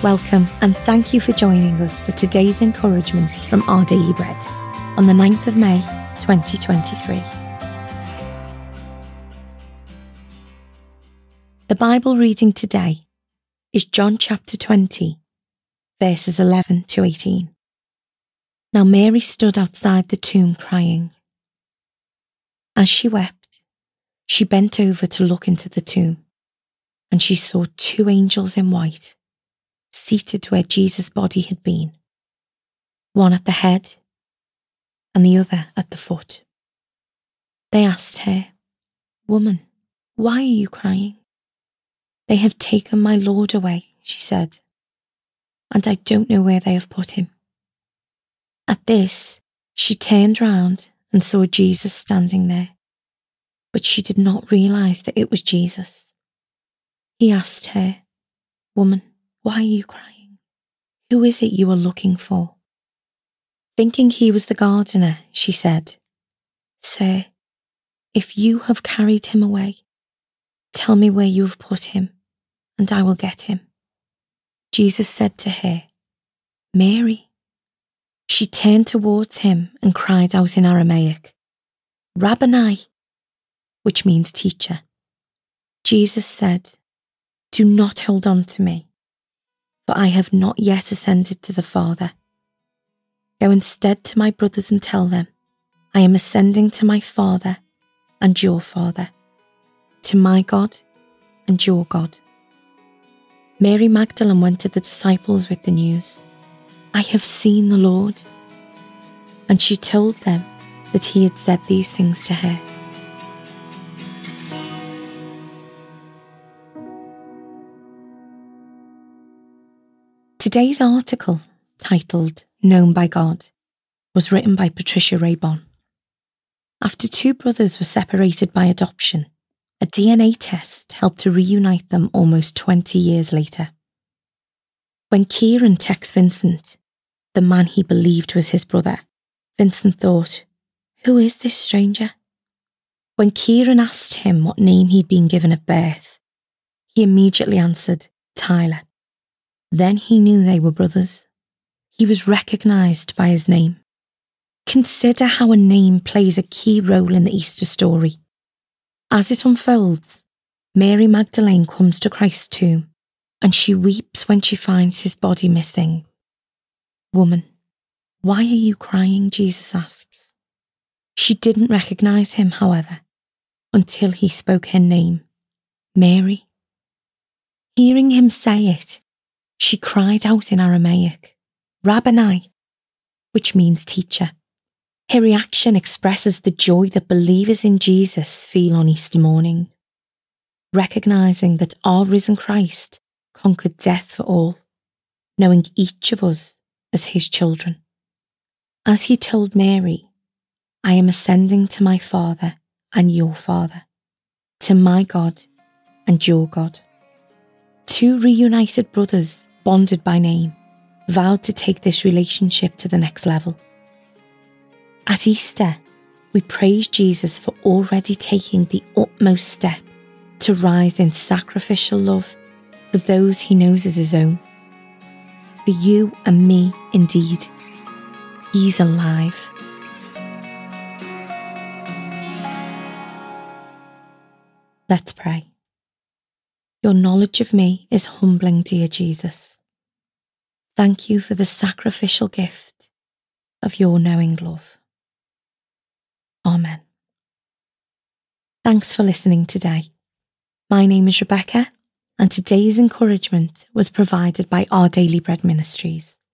Welcome and thank you for joining us for today's encouragement from Our Daily Bread on the 9th of May 2023. The Bible reading today is John chapter 20, verses 11 to 18. Now Mary stood outside the tomb crying. As she wept, she bent over to look into the tomb, and she saw two angels in white seated where Jesus' body had been, one at the head and the other at the foot. They asked her, Woman, why are you crying? They have taken my Lord away, she said, and I don't know where they have put him. At this, she turned round and saw Jesus standing there, but she did not realize that it was Jesus. He asked her, Woman, why are you crying? Who is it you are looking for? Thinking he was the gardener, she said, Sir, if you have carried him away, tell me where you have put him, and I will get him. Jesus said to her, Mary. She turned towards him and cried out in Aramaic, Rabboni, which means teacher. Jesus said, Do not hold on to me for I have not yet ascended to the Father. Go instead to my brothers and tell them, I am ascending to my Father and your Father, to my God and your God. Mary Magdalene went to the disciples with the news I have seen the Lord. And she told them that he had said these things to her. Today's article, titled Known by God, was written by Patricia Raybon. After two brothers were separated by adoption, a DNA test helped to reunite them almost 20 years later. When Kieran texted Vincent, the man he believed was his brother, Vincent thought, Who is this stranger? When Kieran asked him what name he'd been given at birth, he immediately answered, Tyler. Then he knew they were brothers. He was recognised by his name. Consider how a name plays a key role in the Easter story. As it unfolds, Mary Magdalene comes to Christ's tomb and she weeps when she finds his body missing. Woman, why are you crying? Jesus asks. She didn't recognise him, however, until he spoke her name, Mary. Hearing him say it, she cried out in Aramaic, Rabboni, which means teacher. Her reaction expresses the joy that believers in Jesus feel on Easter morning, recognizing that our risen Christ conquered death for all, knowing each of us as his children. As he told Mary, I am ascending to my Father and your Father, to my God and your God. Two reunited brothers bonded by name, vowed to take this relationship to the next level. At Easter, we praise Jesus for already taking the utmost step to rise in sacrificial love for those he knows as his own. For you and me, indeed, he's alive. Let's pray. Your knowledge of me is humbling, dear Jesus. Thank you for the sacrificial gift of your knowing love. Amen. Thanks for listening today. My name is Rebecca, and today's encouragement was provided by Our Daily Bread Ministries.